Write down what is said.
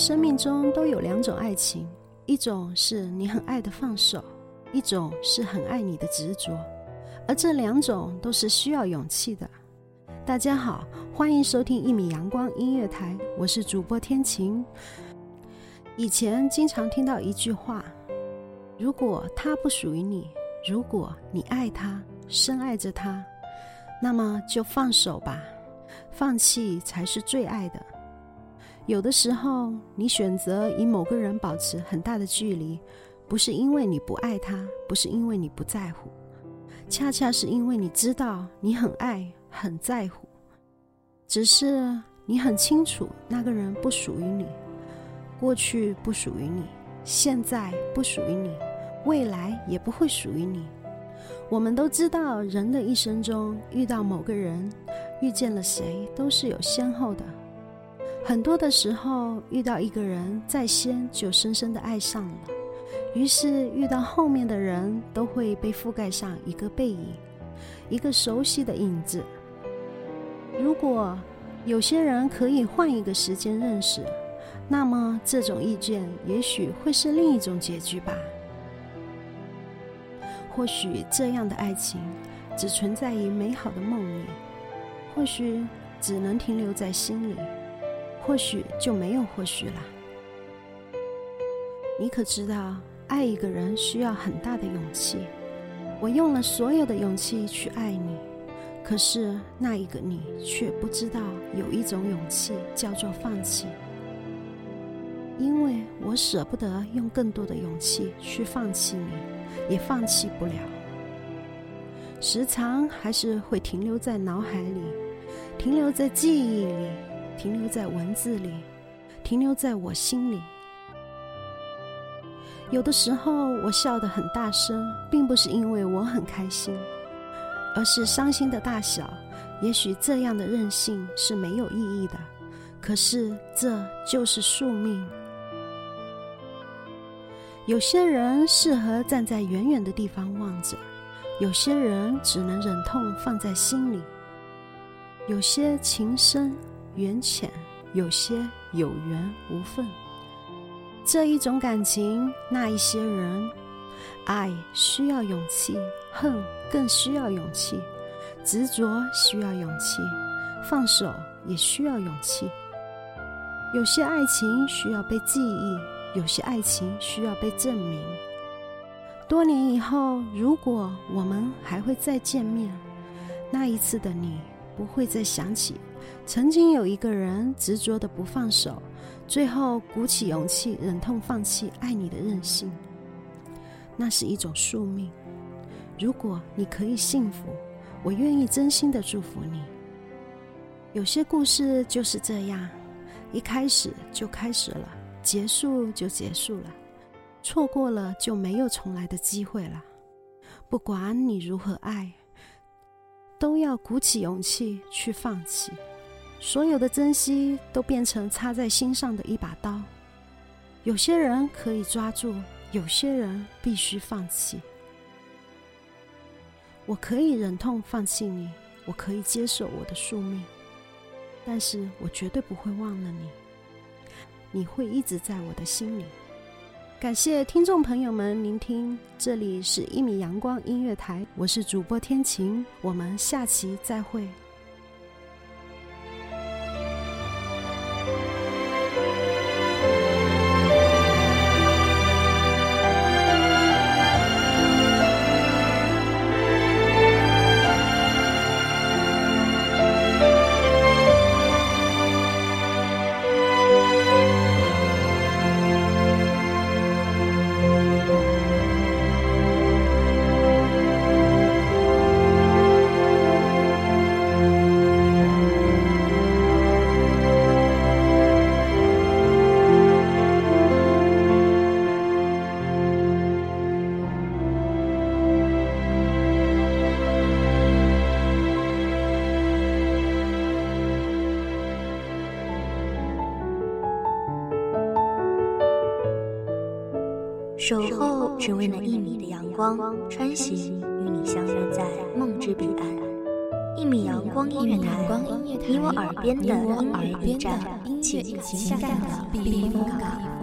生命中都有两种爱情，一种是你很爱的放手，一种是很爱你的执着，而这两种都是需要勇气的。大家好，欢迎收听一米阳光音乐台，我是主播天晴。以前经常听到一句话：如果他不属于你，如果你爱他，深爱着他，那么就放手吧，放弃才是最爱的。有的时候，你选择与某个人保持很大的距离，不是因为你不爱他，不是因为你不在乎，恰恰是因为你知道你很爱、很在乎。只是你很清楚，那个人不属于你，过去不属于你，现在不属于你，未来也不会属于你。我们都知道，人的一生中遇到某个人，遇见了谁，都是有先后的。很多的时候，遇到一个人在先就深深的爱上了，于是遇到后面的人都会被覆盖上一个背影，一个熟悉的影子。如果有些人可以换一个时间认识，那么这种意见也许会是另一种结局吧。或许这样的爱情只存在于美好的梦里，或许只能停留在心里。或许就没有或许了。你可知道，爱一个人需要很大的勇气。我用了所有的勇气去爱你，可是那一个你却不知道，有一种勇气叫做放弃。因为我舍不得用更多的勇气去放弃你，也放弃不了。时常还是会停留在脑海里，停留在记忆里。停留在文字里，停留在我心里。有的时候，我笑得很大声，并不是因为我很开心，而是伤心的大小。也许这样的任性是没有意义的，可是这就是宿命。有些人适合站在远远的地方望着，有些人只能忍痛放在心里，有些情深。缘浅，有些有缘无分。这一种感情，那一些人，爱需要勇气，恨更需要勇气，执着需要勇气，放手也需要勇气。有些爱情需要被记忆，有些爱情需要被证明。多年以后，如果我们还会再见面，那一次的你不会再想起。曾经有一个人执着的不放手，最后鼓起勇气，忍痛放弃爱你的任性。那是一种宿命。如果你可以幸福，我愿意真心的祝福你。有些故事就是这样，一开始就开始了，结束就结束了，错过了就没有重来的机会了。不管你如何爱，都要鼓起勇气去放弃。所有的珍惜都变成插在心上的一把刀，有些人可以抓住，有些人必须放弃。我可以忍痛放弃你，我可以接受我的宿命，但是我绝对不会忘了你，你会一直在我的心里。感谢听众朋友们聆听，这里是一米阳光音乐台，我是主播天晴，我们下期再会。守候只为那一米的阳光，穿行与你相约在梦之彼岸。一米阳光音乐台，你我耳边的音乐驿站，情感的避风港。